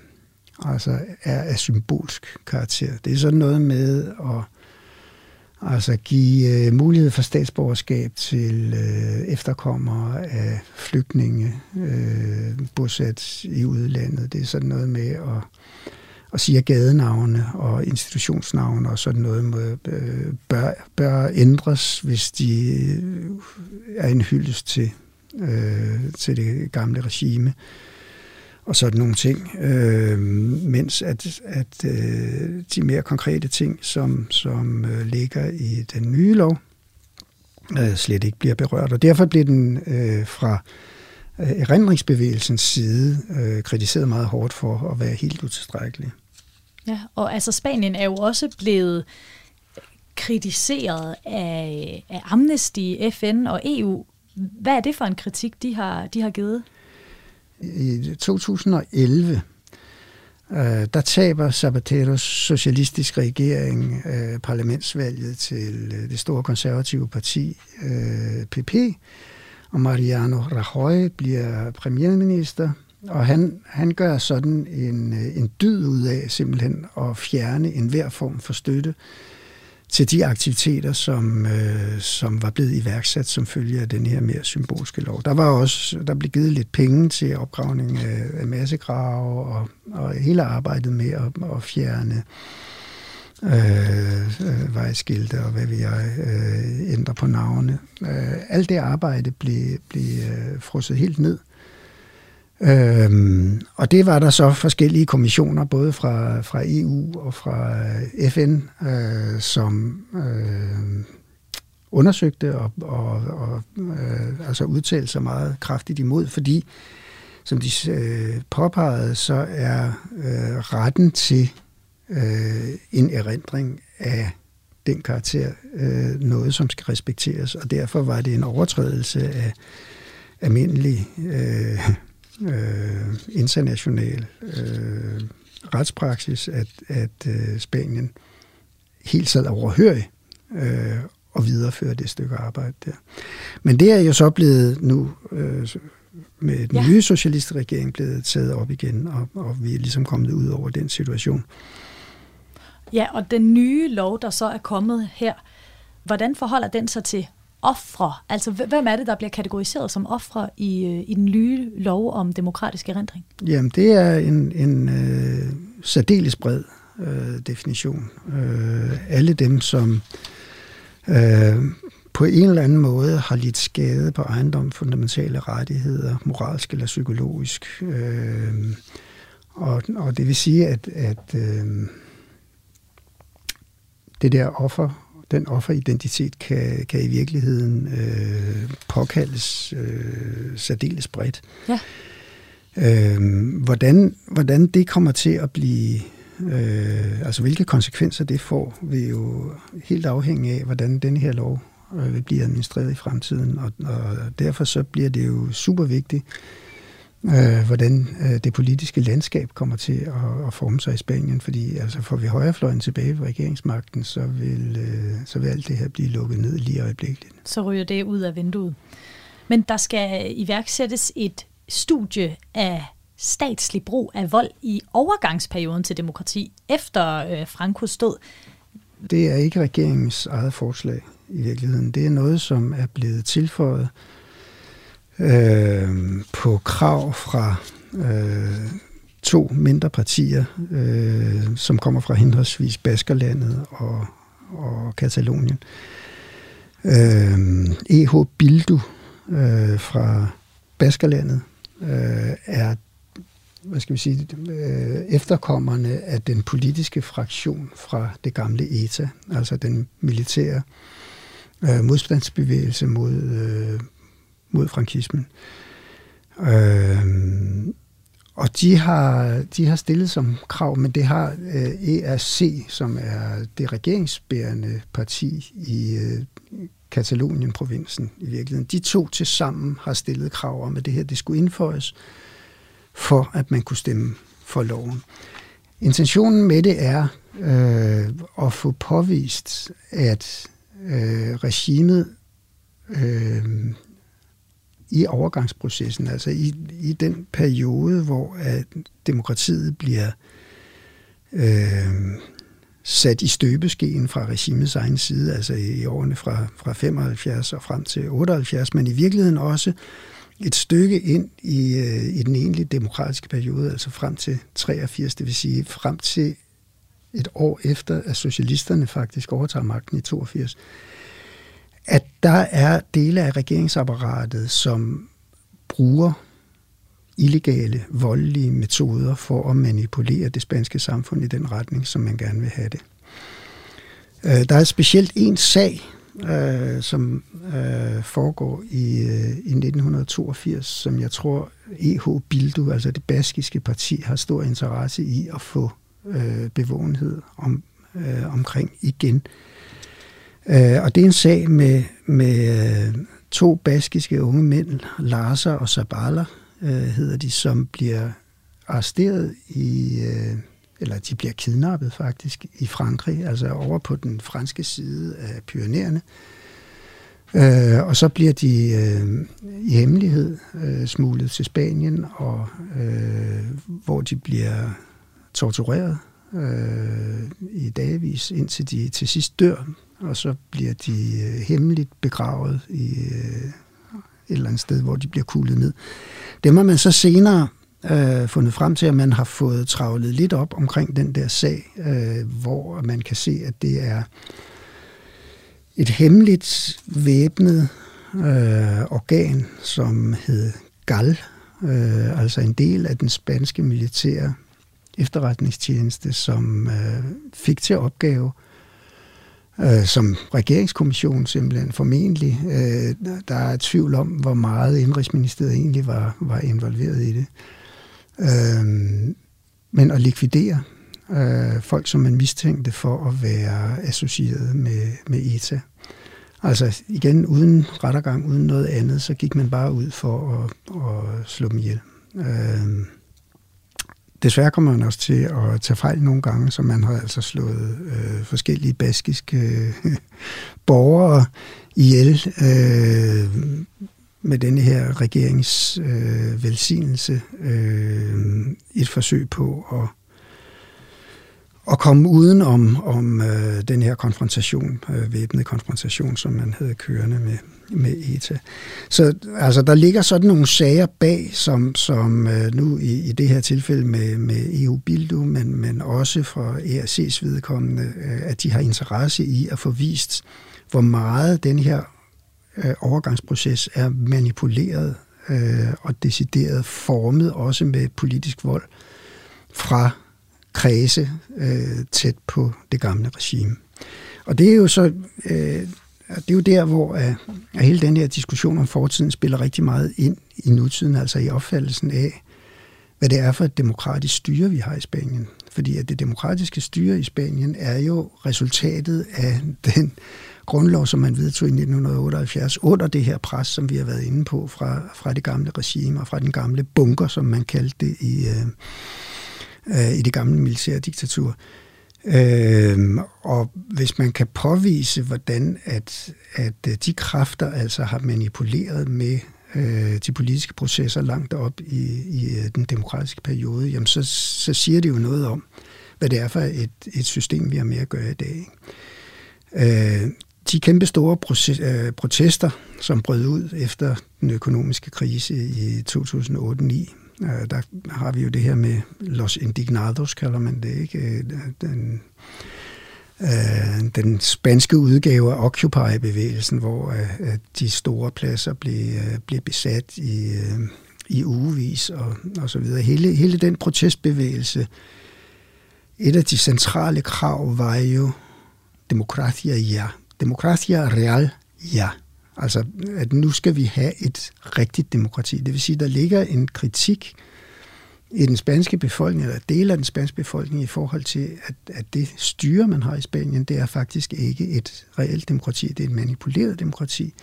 altså er af symbolsk karakter. Det er sådan noget med at altså give øh, mulighed for statsborgerskab til øh, efterkommere af flygtninge øh, bosat i udlandet. Det er sådan noget med at, og sige, gadenavne og institutionsnavne og sådan noget må, øh, bør, bør ændres, hvis de øh, er en hyldest til øh, til det gamle regime og sådan nogle ting, øh, mens at, at øh, de mere konkrete ting, som, som øh, ligger i den nye lov, øh, slet ikke bliver berørt. Og derfor bliver den øh, fra øh, erindringsbevægelsens side øh, kritiseret meget hårdt for at være helt utilstrækkelig. Ja, og altså Spanien er jo også blevet kritiseret af, af Amnesty, FN og EU hvad er det for en kritik, de har, de har givet? I 2011, øh, der taber Zapateros socialistiske regering øh, parlamentsvalget til øh, det store konservative parti øh, PP, og Mariano Rajoy bliver premierminister, og han, han gør sådan en, øh, en dyd ud af simpelthen at fjerne enhver form for støtte til de aktiviteter, som, øh, som var blevet iværksat som følge af den her mere symbolske lov. Der var også der blev givet lidt penge til opgravning af, af massegrave og, og hele arbejdet med at, at fjerne øh, øh, vejskilte og hvad vi jeg, øh, ændre på navne. Øh, alt det arbejde blev, blev øh, frosset helt ned. Øhm, og det var der så forskellige kommissioner, både fra, fra EU og fra øh, FN, øh, som øh, undersøgte og, og, og øh, altså udtalte sig meget kraftigt imod, fordi, som de øh, påpegede, så er øh, retten til øh, en erindring af den karakter øh, noget, som skal respekteres, og derfor var det en overtrædelse af almindelig øh, øh, international øh, retspraksis, at, at øh, Spanien helt sad overhørig øh, og videreføre det stykke arbejde der. Men det er jo så blevet nu øh, med den ja. nye socialistiske regering blevet taget op igen, og, og vi er ligesom kommet ud over den situation. Ja, og den nye lov, der så er kommet her, hvordan forholder den sig til ofre? Altså, hvem er det, der bliver kategoriseret som ofre i, øh, i den nye lov om demokratisk erindring? Jamen, det er en, en øh, særdeles bred øh, definition. Øh, alle dem, som øh, på en eller anden måde har lidt skade på ejendom, fundamentale rettigheder, moralsk eller psykologisk. Øh, og, og det vil sige, at, at øh, det der offer den offeridentitet kan, kan i virkeligheden øh, påkaldes øh, særdeles bredt. Ja. Øh, hvordan, hvordan det kommer til at blive, øh, altså hvilke konsekvenser det får, vil jo helt afhænge af, hvordan den her lov øh, vil blive administreret i fremtiden. Og, og derfor så bliver det jo super vigtigt, øh, hvordan øh, det politiske landskab kommer til at, at forme sig i Spanien, fordi altså, får vi højrefløjen tilbage ved regeringsmagten, så vil, øh, så vil alt det her blive lukket ned lige øjeblikkeligt. Så ryger det ud af vinduet. Men der skal iværksættes et studie af statslig brug af vold i overgangsperioden til demokrati efter øh, Frankos død. Det er ikke regeringens eget forslag i virkeligheden. Det er noget, som er blevet tilføjet øh, Øh, på krav fra øh, to mindre partier, øh, som kommer fra henholdsvis Baskerlandet og, og Katalonien. Øh, EH Bildu øh, fra Baskerlandet øh, er hvad skal vi sige, øh, efterkommerne af den politiske fraktion fra det gamle ETA, altså den militære øh, modstandsbevægelse mod øh, mod frankismen. Øh, og de har, de har stillet som krav, men det har øh, ERC, som er det regeringsbærende parti i øh, Katalonien-provinsen i virkeligheden. De to til sammen har stillet krav om, at det her det skulle indføjes, for at man kunne stemme for loven. Intentionen med det er øh, at få påvist, at øh, regimet øh, i overgangsprocessen, altså i, i den periode, hvor at demokratiet bliver øh, sat i støbeskeen fra regimets egen side, altså i årene fra, fra 75 og frem til 78, men i virkeligheden også et stykke ind i, øh, i den egentlige demokratiske periode, altså frem til 83, det vil sige frem til et år efter, at socialisterne faktisk overtager magten i 82 at der er dele af regeringsapparatet, som bruger illegale, voldelige metoder for at manipulere det spanske samfund i den retning, som man gerne vil have det. Øh, der er specielt en sag, øh, som øh, foregår i, øh, i 1982, som jeg tror EH Bildu, altså det baskiske parti, har stor interesse i at få øh, bevågenhed om, øh, omkring igen. Øh, Øh, og det er en sag med, med øh, to baskiske unge mænd, Larsa og Sabala, øh, hedder de, som bliver arresteret i, øh, eller de bliver kidnappet faktisk i Frankrig, altså over på den franske side af Pyreneerne, Øh, og så bliver de øh, i hemmelighed øh, smuglet til Spanien, og øh, hvor de bliver tortureret øh, i dagvis, indtil de til sidst dør, og så bliver de øh, hemmeligt begravet i øh, et eller andet sted, hvor de bliver kuglet ned. Dem har man så senere øh, fundet frem til, at man har fået travlet lidt op omkring den der sag, øh, hvor man kan se, at det er et hemmeligt væbnet øh, organ, som hed GAL, øh, altså en del af den spanske militære efterretningstjeneste, som øh, fik til opgave øh, Øh, som regeringskommission simpelthen formentlig. Øh, der er tvivl om, hvor meget Indrigsministeriet egentlig var, var involveret i det. Øh, men at likvidere øh, folk, som man mistænkte for at være associeret med, med ETA. Altså igen, uden rettergang, uden noget andet, så gik man bare ud for at, at slå dem ihjel. Øh, desværre kommer man også til at tage fejl nogle gange, så man har altså slået øh, forskellige baskiske øh, borgere ihjel øh, med denne her regerings øh, velsignelse. Øh, et forsøg på at at komme uden om, om øh, den her konfrontation, øh, væbnet konfrontation, som man havde kørende med, med ETA. Så altså, der ligger sådan nogle sager bag, som, som øh, nu i, i det her tilfælde med, med EU-Bildu, men, men også fra ERC's vedkommende, øh, at de har interesse i at få vist, hvor meget den her øh, overgangsproces er manipuleret øh, og decideret formet, også med politisk vold, fra kredse øh, tæt på det gamle regime. Og det er jo så øh, det er jo der, hvor at, at hele den her diskussion om fortiden spiller rigtig meget ind i nutiden, altså i opfattelsen af, hvad det er for et demokratisk styre, vi har i Spanien. Fordi at det demokratiske styre i Spanien er jo resultatet af den grundlov, som man vedtog i 1978, under det her pres, som vi har været inde på fra, fra det gamle regime og fra den gamle bunker, som man kaldte det i, øh, øh, i det gamle militærdiktatur. Øh, og hvis man kan påvise, hvordan at, at øh, de kræfter altså har manipuleret med øh, de politiske processer langt op i, i øh, den demokratiske periode, jamen så, så siger det jo noget om, hvad det er for et, et system, vi har med at gøre i dag. Øh, de kæmpe store proces, øh, protester, som brød ud efter den økonomiske krise i 2008-2009, Øh, der har vi jo det her med Los Indignados, kalder man det, ikke? Øh, den, øh, den spanske udgave af Occupy-bevægelsen, hvor øh, de store pladser blev, øh, blev besat i, øh, i ugevis og, og så videre. Hele, hele den protestbevægelse, et af de centrale krav var jo demokratia ja. Demokratia real ja. Altså, at nu skal vi have et rigtigt demokrati. Det vil sige, der ligger en kritik i den spanske befolkning, eller del af den spanske befolkning, i forhold til, at, at det styre, man har i Spanien, det er faktisk ikke et reelt demokrati, det er et manipuleret demokrati,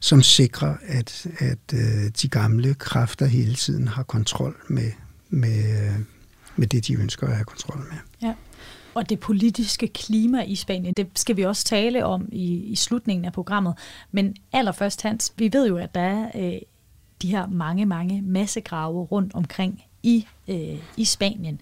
som sikrer, at, at øh, de gamle kræfter hele tiden har kontrol med, med, øh, med det, de ønsker at have kontrol med. Og det politiske klima i Spanien, det skal vi også tale om i, i slutningen af programmet. Men allerførst, Hans, vi ved jo, at der er øh, de her mange, mange massegrave rundt omkring i, øh, i Spanien.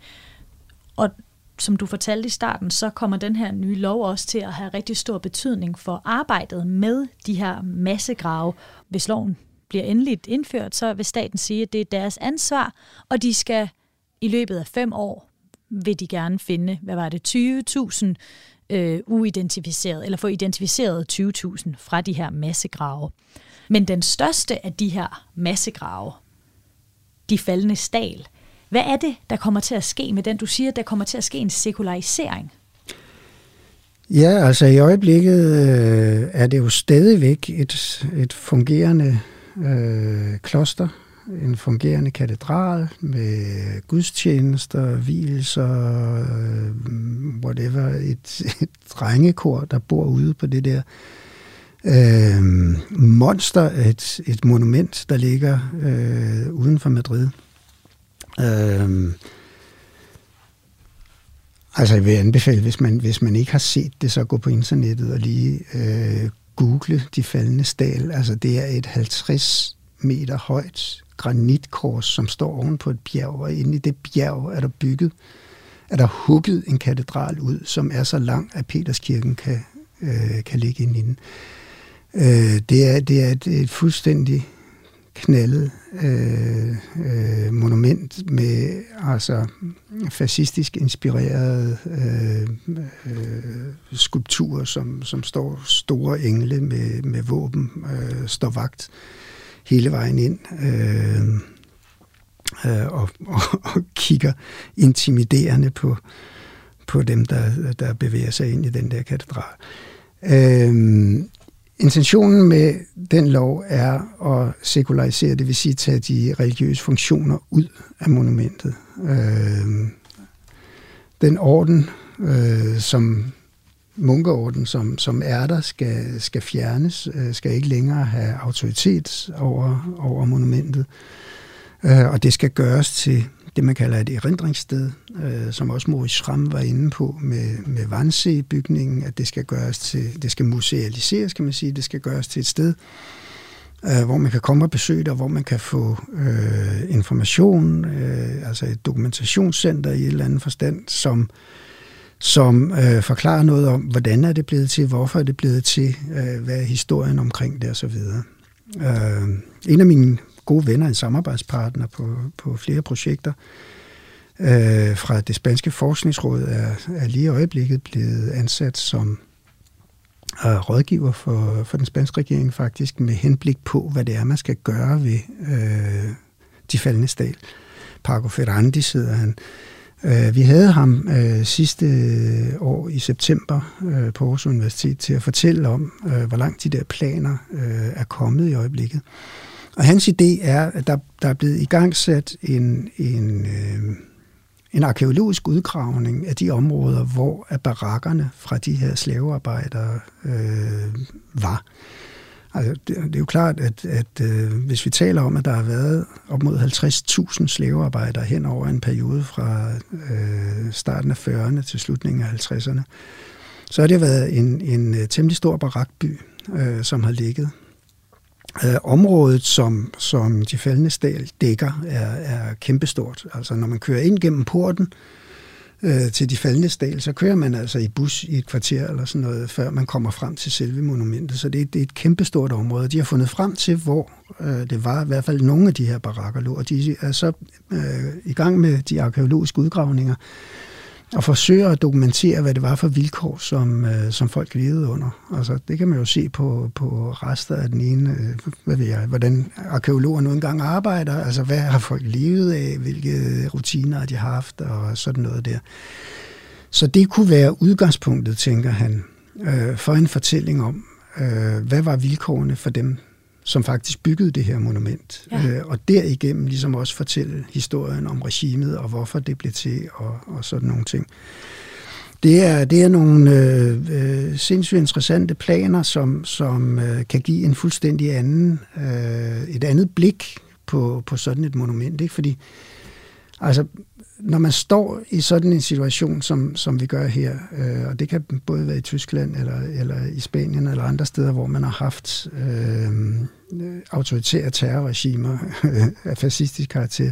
Og som du fortalte i starten, så kommer den her nye lov også til at have rigtig stor betydning for arbejdet med de her massegrave. Hvis loven bliver endeligt indført, så vil staten sige, at det er deres ansvar, og de skal i løbet af fem år vil de gerne finde, hvad var det, 20.000 øh, uidentificeret, eller få identificeret 20.000 fra de her massegrave. Men den største af de her massegrave, de faldende stal, hvad er det, der kommer til at ske med den? Du siger, der kommer til at ske en sekularisering. Ja, altså i øjeblikket øh, er det jo stadigvæk et, et fungerende øh, kloster, en fungerende katedral med gudstjenester, hvilelser, øh, whatever, et, et drengekor, der bor ude på det der øh, monster, et, et monument, der ligger øh, uden for Madrid. Øh, altså jeg vil anbefale, hvis man, hvis man ikke har set det, så gå på internettet og lige øh, google de faldende stal. Altså det er et 50 meter højt granitkors, som står oven på et bjerg, og inde i det bjerg er der bygget, er der hugget en katedral ud, som er så lang, at Peterskirken kan, øh, kan ligge inde i den. Øh, det, er, det er et, et fuldstændig knaldet øh, øh, monument med altså fascistisk inspirerede øh, øh, skulpturer, som, som står store engle med, med våben, øh, står vagt hele vejen ind øh, øh, og, og, og kigger intimiderende på, på dem, der, der bevæger sig ind i den der katedral. Øh, Intentionen med den lov er at sekularisere, det vil sige tage de religiøse funktioner ud af monumentet. Øh, den orden, øh, som munkeorden, som, som er der, skal, skal fjernes, øh, skal ikke længere have autoritet over, over monumentet. Øh, og det skal gøres til det, man kalder et erindringssted, øh, som også Moritz Schramm var inde på med, med Vandsee-bygningen, at det skal gøres til, det skal musealiseres, kan man sige, det skal gøres til et sted, øh, hvor man kan komme og besøge det, og hvor man kan få øh, information, øh, altså et dokumentationscenter i et eller andet forstand, som, som øh, forklarer noget om, hvordan er det blevet til, hvorfor er det blevet til, øh, hvad er historien omkring det osv. Øh, en af mine gode venner, en samarbejdspartner på, på flere projekter øh, fra det spanske forskningsråd, er, er lige i øjeblikket blevet ansat som øh, rådgiver for, for den spanske regering faktisk, med henblik på, hvad det er, man skal gøre ved øh, de faldende stal. Paco Ferrandi sidder han. Øh, Øh, vi havde ham øh, sidste øh, år i september øh, på Aarhus Universitet til at fortælle om, øh, hvor langt de der planer øh, er kommet i øjeblikket. Og hans idé er, at der, der er blevet igangsat en, en, øh, en arkeologisk udgravning af de områder, hvor barakkerne fra de her slavearbejdere øh, var. Altså, det, det er jo klart, at, at øh, hvis vi taler om, at der har været op mod 50.000 slavearbejdere hen over en periode fra øh, starten af 40'erne til slutningen af 50'erne, så har det været en, en øh, temmelig stor barakby, øh, som har ligget Øh, området, som, som de faldende stal dækker, er, er kæmpestort. Altså når man kører ind gennem porten øh, Øh, til de faldende dal, så kører man altså i bus i et kvarter eller sådan noget, før man kommer frem til selve monumentet. Så det, det er et kæmpestort område. De har fundet frem til, hvor øh, det var i hvert fald nogle af de her barakker lå, og de er så øh, i gang med de arkeologiske udgravninger, og forsøger at dokumentere, hvad det var for vilkår, som, øh, som folk levede under. Altså, det kan man jo se på, på rester af den ene, øh, hvad ved jeg, hvordan arkeologer nu engang arbejder, altså hvad har folk levet af, hvilke rutiner de har haft, og sådan noget der. Så det kunne være udgangspunktet, tænker han, øh, for en fortælling om, øh, hvad var vilkårene for dem, som faktisk byggede det her monument. Ja. Øh, og derigennem ligesom også fortælle historien om regimet, og hvorfor det blev til, og, og sådan nogle ting. Det er, det er nogle øh, øh, sindssygt interessante planer, som, som øh, kan give en fuldstændig anden, øh, et andet blik på, på sådan et monument. Ikke? Fordi altså, når man står i sådan en situation, som, som vi gør her, øh, og det kan både være i Tyskland eller, eller i Spanien eller andre steder, hvor man har haft øh, autoritære terrorregimer af fascistisk karakter,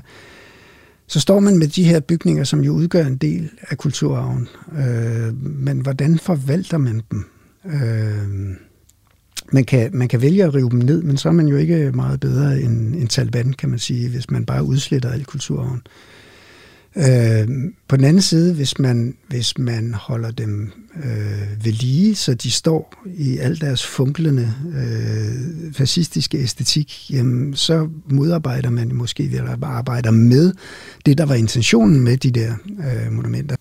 så står man med de her bygninger, som jo udgør en del af kulturarven. Øh, men hvordan forvalter man dem? Øh, man kan, man kan vælge at rive dem ned, men så er man jo ikke meget bedre end, end Taliban, kan man sige, hvis man bare udsletter al kulturarven. Øh, Øh, på den anden side, hvis man, hvis man holder dem øh, ved lige, så de står i al deres funklende øh, fascistiske æstetik, jamen, så modarbejder man måske, eller arbejder med det, der var intentionen med de der øh, monumenter.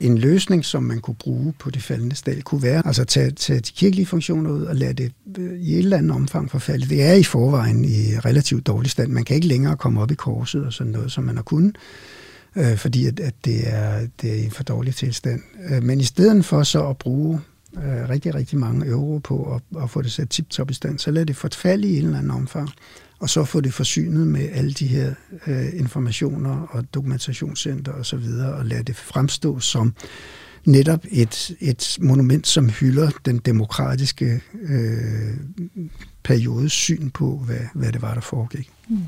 En løsning, som man kunne bruge på det faldende stal, kunne være altså at tage, tage de kirkelige funktioner ud og lade det øh, i et eller andet omfang forfalde. Det er i forvejen i relativt dårlig stand. Man kan ikke længere komme op i korset og sådan noget, som man har kunnet øh, fordi at, at det, er, det er i en for dårlig tilstand. Øh, men i stedet for så at bruge øh, rigtig, rigtig mange euro på at, at få det sat tip-top i stand, så lad det forfalde i en eller anden omfang, og så få det forsynet med alle de her øh, informationer og dokumentationscenter osv., og, og lade det fremstå som netop et, et monument, som hylder den demokratiske øh, periodes syn på, hvad, hvad det var, der foregik. Mm.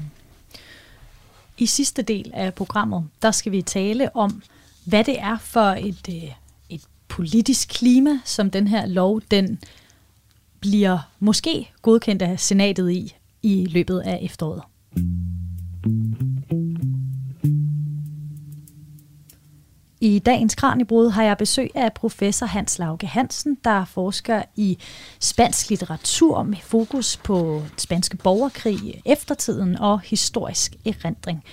I sidste del af programmet, der skal vi tale om, hvad det er for et, øh, et politisk klima, som den her lov, den bliver måske godkendt af senatet i, i løbet af efteråret. I dagens Kranjebrud har jeg besøg af professor Hans Lauke Hansen, der forsker i spansk litteratur med fokus på spanske borgerkrig, eftertiden og historisk erindring.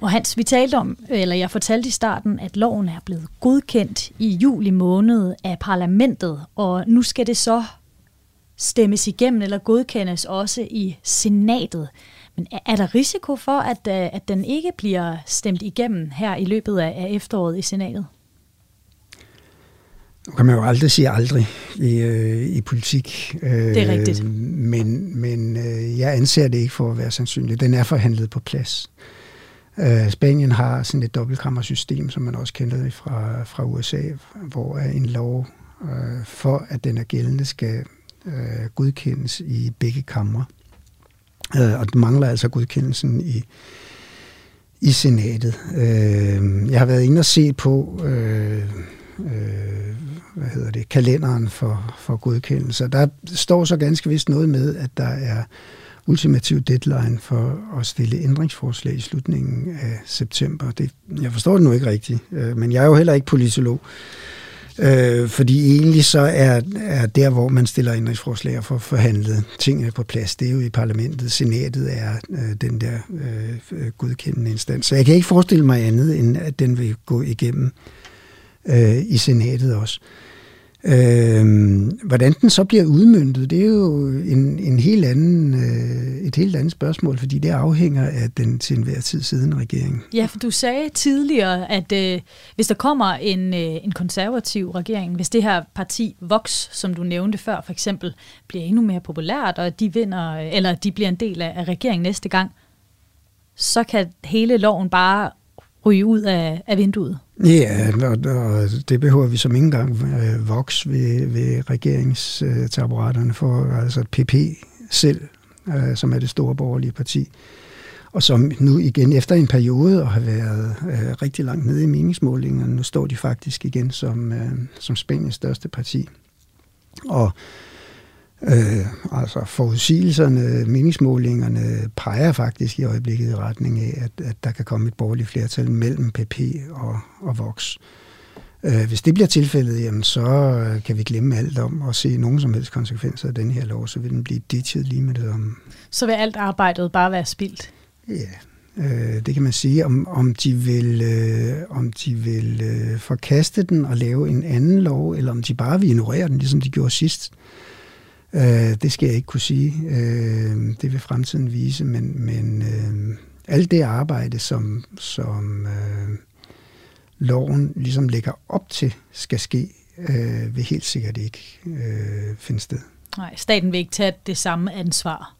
Og Hans, vi talte om, eller jeg fortalte i starten, at loven er blevet godkendt i juli måned af parlamentet, og nu skal det så stemmes igennem eller godkendes også i senatet. Men er der risiko for, at, øh, at den ikke bliver stemt igennem her i løbet af efteråret i senatet? Nu kan man jo aldrig sige aldrig i, øh, i politik. Det er rigtigt. Øh, men men øh, jeg anser det ikke for at være sandsynligt. Den er forhandlet på plads. Øh, Spanien har sådan et dobbeltkammersystem, som man også kender det fra, fra USA, hvor en lov øh, for, at den er gældende, skal øh, godkendes i begge kamre. Øh, og det mangler altså godkendelsen i, i senatet. Øh, jeg har været inde og se på øh, øh, hvad hedder det, kalenderen for, for godkendelse. Der står så ganske vist noget med, at der er ultimativ deadline for at stille ændringsforslag i slutningen af september. Det, jeg forstår det nu ikke rigtigt, øh, men jeg er jo heller ikke politolog. Øh, fordi egentlig så er, er der, hvor man stiller ændringsforslag og får forhandlet tingene på plads, det er jo i parlamentet. Senatet er øh, den der øh, godkendende instans. Så jeg kan ikke forestille mig andet, end at den vil gå igennem øh, i senatet også. Øh, Øh, hvordan den så bliver udmyndtet, det er jo en, en helt anden, øh, et helt andet spørgsmål, fordi det afhænger af den til enhver tid siden regering. Ja, for du sagde tidligere, at øh, hvis der kommer en, øh, en konservativ regering, hvis det her parti Vox, som du nævnte før, for eksempel, bliver endnu mere populært, og de vinder, eller de bliver en del af, af regeringen næste gang, så kan hele loven bare ryge ud af, af vinduet. Ja, og, og det behøver vi som ikke engang øh, voks ved, ved regeringstaburetterne for, altså PP selv, øh, som er det store borgerlige parti, og som nu igen efter en periode og har været øh, rigtig langt nede i meningsmålingerne, nu står de faktisk igen som, øh, som Spaniens største parti. Og Øh, altså forudsigelserne, meningsmålingerne peger faktisk i øjeblikket i retning af, at, at der kan komme et borgerligt flertal mellem PP og, og Vox. Øh, hvis det bliver tilfældet, jamen, så kan vi glemme alt om at se nogen som helst konsekvenser af den her lov, så vil den blive ditchet lige med det om. Så vil alt arbejdet bare være spildt? Ja, øh, det kan man sige. Om, om de vil, øh, om de vil øh, forkaste den og lave en anden lov, eller om de bare vil ignorere den, ligesom de gjorde sidst. Øh, Øh, det skal jeg ikke kunne sige. Øh, det vil fremtiden vise, men, men øh, alt det arbejde, som, som øh, loven ligesom lægger op til, skal ske, øh, vil helt sikkert ikke øh, finde sted. Nej, staten vil ikke tage det samme ansvar.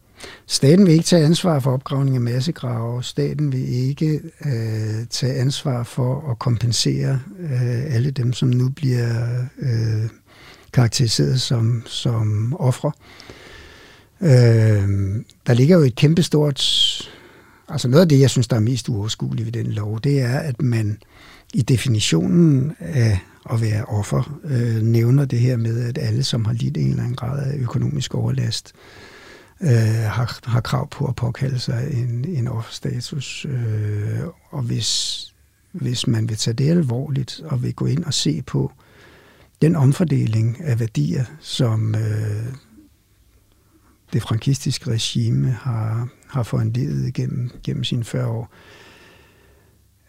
Staten vil ikke tage ansvar for opgravning af massegrave. Staten vil ikke øh, tage ansvar for at kompensere øh, alle dem, som nu bliver øh, karakteriseret som, som ofre. Øh, der ligger jo et kæmpestort... Altså noget af det, jeg synes, der er mest uoverskueligt ved den lov, det er, at man i definitionen af at være offer øh, nævner det her med, at alle, som har lidt en eller anden grad af økonomisk overlast, øh, har, har krav på at påkalde sig en, en offerstatus. Øh, og hvis, hvis man vil tage det alvorligt og vil gå ind og se på, den omfordeling af værdier, som øh, det frankistiske regime har, har foranledet gennem, gennem sine 40 år,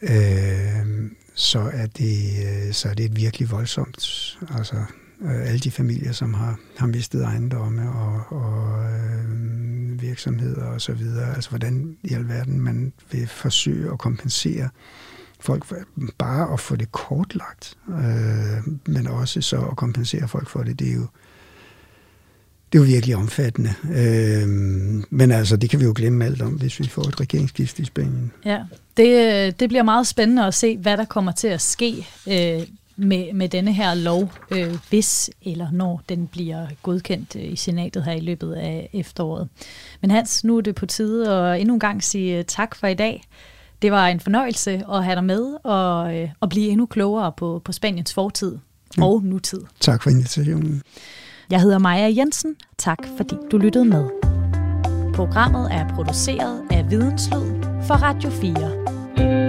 øh, så, er det, øh, så er det et virkelig voldsomt. Altså, øh, alle de familier, som har, har mistet ejendomme og, og øh, virksomheder og så videre. Altså, hvordan i alverden man vil forsøge at kompensere øh, folk bare at få det kortlagt, øh, men også så at kompensere folk for det, det er jo, det er jo virkelig omfattende. Øh, men altså, det kan vi jo glemme alt om, hvis vi får et regeringsskift i Spanien. Ja, det, øh, det bliver meget spændende at se, hvad der kommer til at ske. Øh, med, med denne her lov, øh, hvis eller når den bliver godkendt øh, i senatet her i løbet af efteråret. Men Hans, nu er det på tide at endnu en gang sige øh, tak for i dag. Det var en fornøjelse at have dig med og, øh, og blive endnu klogere på, på Spaniens fortid og nutid. Tak for invitationen. Jeg hedder Maja Jensen. Tak fordi du lyttede med. Programmet er produceret af Videnslyd for Radio 4.